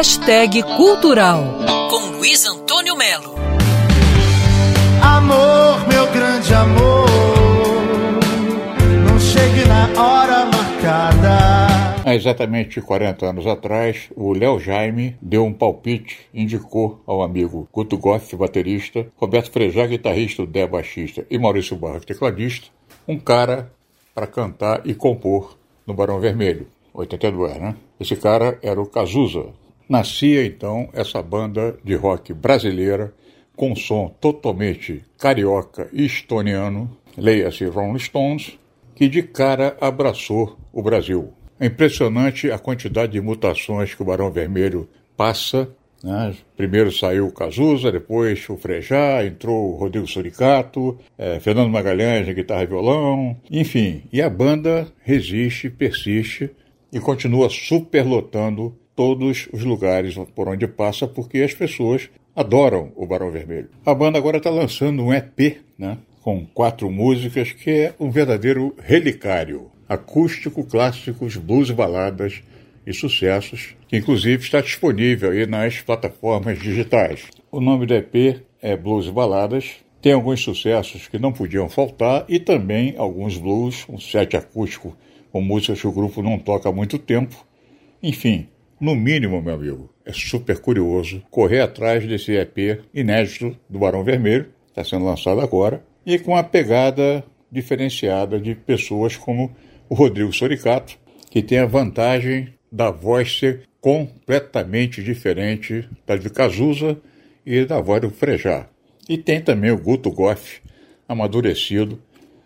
Hashtag Cultural, com Luiz Antônio Melo. Amor, meu grande amor, não chegue na hora marcada. Há exatamente 40 anos atrás, o Léo Jaime deu um palpite, indicou ao amigo Guto Goff, baterista, Roberto Frejá, guitarrista, Dé, baixista, e Maurício Barros, tecladista, um cara para cantar e compor no Barão Vermelho, 82, né? Esse cara era o Cazuza. Nascia então essa banda de rock brasileira com som totalmente carioca e estoniano, leia-se Rolling Stones, que de cara abraçou o Brasil. É impressionante a quantidade de mutações que o Barão Vermelho passa. Né? Primeiro saiu o Cazuza, depois o Frejá, entrou o Rodrigo Suricato, é, Fernando Magalhães na guitarra e violão, enfim. E a banda resiste, persiste e continua superlotando todos os lugares por onde passa, porque as pessoas adoram o Barão Vermelho. A banda agora está lançando um EP, né, com quatro músicas, que é um verdadeiro relicário. Acústico, clássicos, blues baladas e sucessos, que inclusive está disponível aí nas plataformas digitais. O nome do EP é Blues Baladas, tem alguns sucessos que não podiam faltar e também alguns blues, um set acústico com músicas que o grupo não toca há muito tempo. Enfim, no mínimo, meu amigo, é super curioso correr atrás desse EP inédito do Barão Vermelho, está sendo lançado agora, e com a pegada diferenciada de pessoas como o Rodrigo Soricato, que tem a vantagem da voz ser completamente diferente da de Cazuza e da voz do Frejá. E tem também o Guto Goff, amadurecido,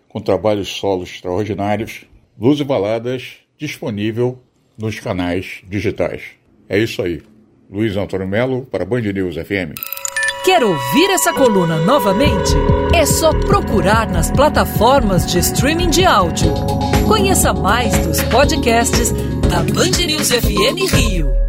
com trabalhos solos extraordinários, luz e baladas disponível nos canais digitais. É isso aí. Luiz Antônio Melo para Band News FM. Quer ouvir essa coluna novamente? É só procurar nas plataformas de streaming de áudio. Conheça mais dos podcasts da Band News FM Rio.